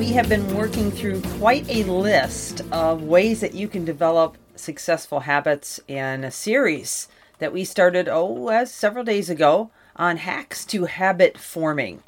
We have been working through quite a list of ways that you can develop successful habits in a series that we started, oh, as several days ago on hacks to habit forming.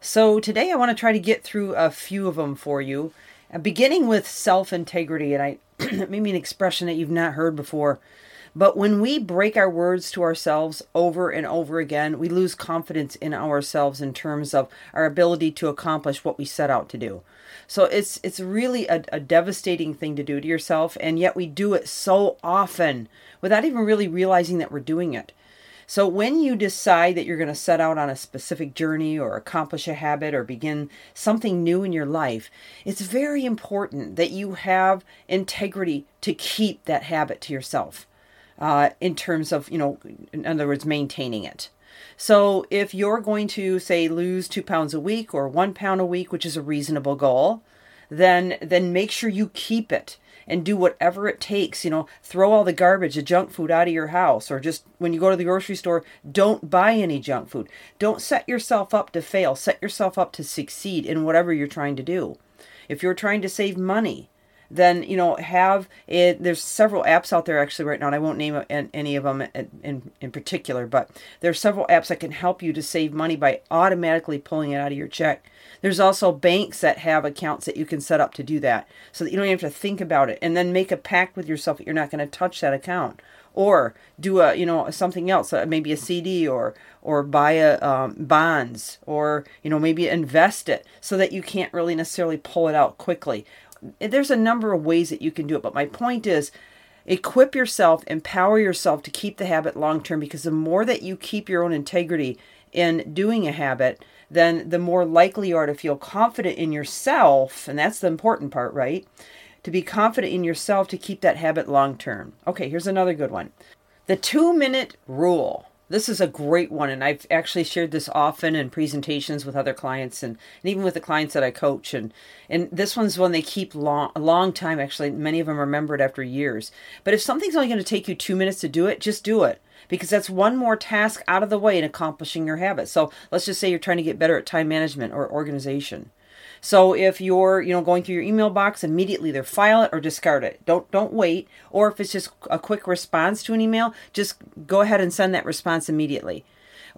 So today I want to try to get through a few of them for you, uh, beginning with self integrity. And I maybe an expression that you've not heard before. But when we break our words to ourselves over and over again, we lose confidence in ourselves in terms of our ability to accomplish what we set out to do. So it's it's really a, a devastating thing to do to yourself, and yet we do it so often without even really realizing that we're doing it. So, when you decide that you're going to set out on a specific journey or accomplish a habit or begin something new in your life, it's very important that you have integrity to keep that habit to yourself uh, in terms of, you know, in other words, maintaining it. So if you're going to say lose two pounds a week or one pound a week, which is a reasonable goal, then then make sure you keep it and do whatever it takes. You know, throw all the garbage, the junk food out of your house, or just when you go to the grocery store, don't buy any junk food. Don't set yourself up to fail. Set yourself up to succeed in whatever you're trying to do. If you're trying to save money, then you know have it there's several apps out there actually right now and i won't name any of them in, in, particular but there's several apps that can help you to save money by automatically pulling it out of your check. There's also banks that have accounts that you can set up to do that so that you don't have to think about it and then make a pact with yourself that you're not going to touch that account or do a you know something else uh, maybe a cd or or buy a um, bonds or you know maybe invest it so that you can't really necessarily pull it out quickly there's a number of ways that you can do it, but my point is equip yourself, empower yourself to keep the habit long term because the more that you keep your own integrity in doing a habit, then the more likely you are to feel confident in yourself. And that's the important part, right? To be confident in yourself to keep that habit long term. Okay, here's another good one the two minute rule. This is a great one, and I've actually shared this often in presentations with other clients, and, and even with the clients that I coach. and And this one's one they keep long a long time. Actually, many of them remember it after years. But if something's only going to take you two minutes to do it, just do it because that's one more task out of the way in accomplishing your habit. So let's just say you're trying to get better at time management or organization. So if you're, you know, going through your email box, immediately either file it or discard it. Don't don't wait. Or if it's just a quick response to an email, just go ahead and send that response immediately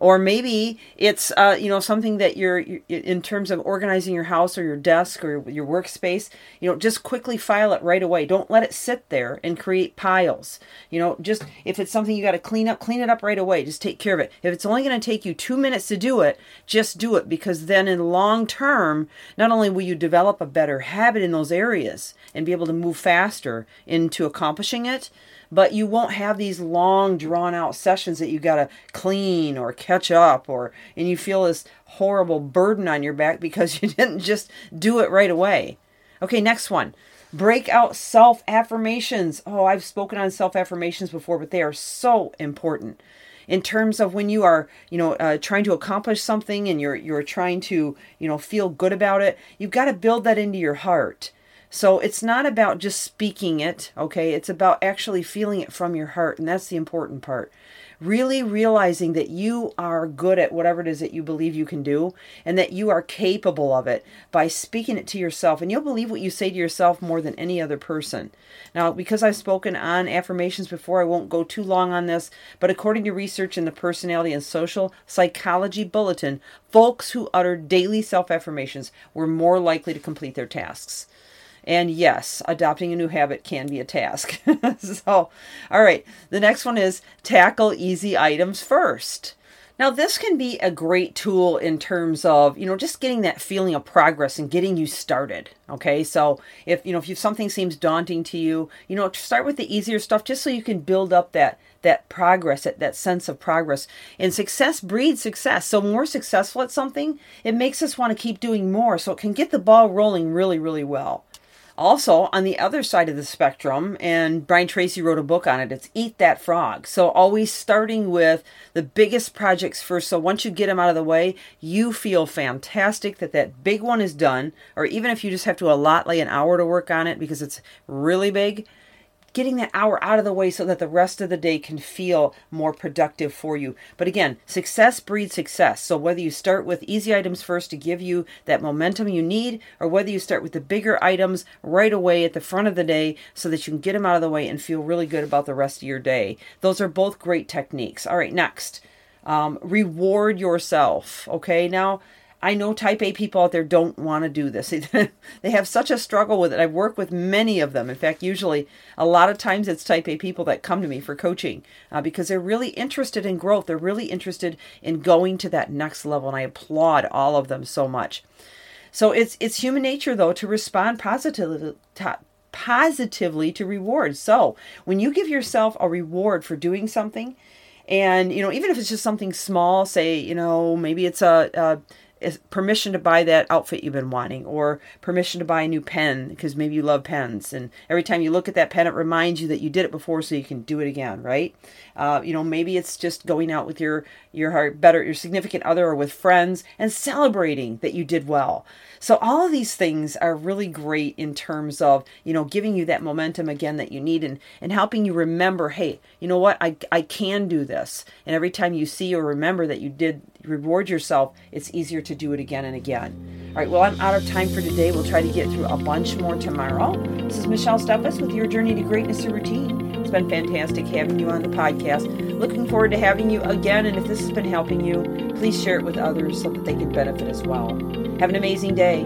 or maybe it's uh, you know something that you're, in terms of organizing your house or your desk or your workspace you know just quickly file it right away. Don't let it sit there and create piles. You know just if it's something you got to clean up clean it up right away. Just take care of it. If it's only going to take you two minutes to do it just do it because then in the long term not only will you develop a better habit in those areas and be able to move faster into accomplishing it but you won't have these long drawn out sessions that you got to clean or catch up or and you feel this horrible burden on your back because you didn't just do it right away. Okay, next one. Break out self affirmations. Oh, I've spoken on self affirmations before, but they are so important in terms of when you are you know uh, trying to accomplish something and you're you're trying to you know feel good about it you've got to build that into your heart so it's not about just speaking it, okay? It's about actually feeling it from your heart, and that's the important part. Really realizing that you are good at whatever it is that you believe you can do and that you are capable of it by speaking it to yourself. And you'll believe what you say to yourself more than any other person. Now, because I've spoken on affirmations before, I won't go too long on this, but according to research in the Personality and Social Psychology Bulletin, folks who uttered daily self affirmations were more likely to complete their tasks. And yes, adopting a new habit can be a task. so, all right, the next one is tackle easy items first. Now, this can be a great tool in terms of, you know, just getting that feeling of progress and getting you started. Okay. So if, you know, if something seems daunting to you, you know, start with the easier stuff just so you can build up that, that progress, that, that sense of progress. And success breeds success. So when we're successful at something, it makes us want to keep doing more. So it can get the ball rolling really, really well. Also, on the other side of the spectrum, and Brian Tracy wrote a book on it, it's Eat That Frog. So, always starting with the biggest projects first. So, once you get them out of the way, you feel fantastic that that big one is done. Or even if you just have to allot like an hour to work on it because it's really big, getting that hour out of the way so that the rest of the day can feel more productive for you. But again, success breeds success. So whether you start with easy items first to give you that momentum you need, or whether you start with the bigger items right away at the front of the day so that you can get them out of the way and feel really good about the rest of your day. Those are both great techniques. All right, next. Um, reward yourself. Okay, now I know type A people out there don't want to do this. they have such a struggle with it. I've worked with many of them. In fact, usually a lot of times it's type A people that come to me for coaching uh, because they're really interested in growth. They're really interested in going to that next level. And I applaud all of them so much. So it's it's human nature though to respond positively to, positively to rewards. So when you give yourself a reward for doing something, and you know even if it's just something small, say you know maybe it's a, a permission to buy that outfit you've been wanting or permission to buy a new pen because maybe you love pens. And every time you look at that pen it reminds you that you did it before so you can do it again right? Uh, you know maybe it's just going out with your your better your significant other or with friends and celebrating that you did well. So all of these things are really great in terms of you know giving you that momentum again that you need and and helping you remember hey you know what? I, I can do this. And every time you see or remember that you did reward yourself it's easier to do it again and again. All right well i'm out of time for today. We'll try to get through a bunch more tomorrow. This is michelle steffes with your journey to greatness and routine. It's been fantastic having you on the podcast. Looking forward to having you again and if this has been helping you please share it with others so that they can benefit as well. Have an amazing day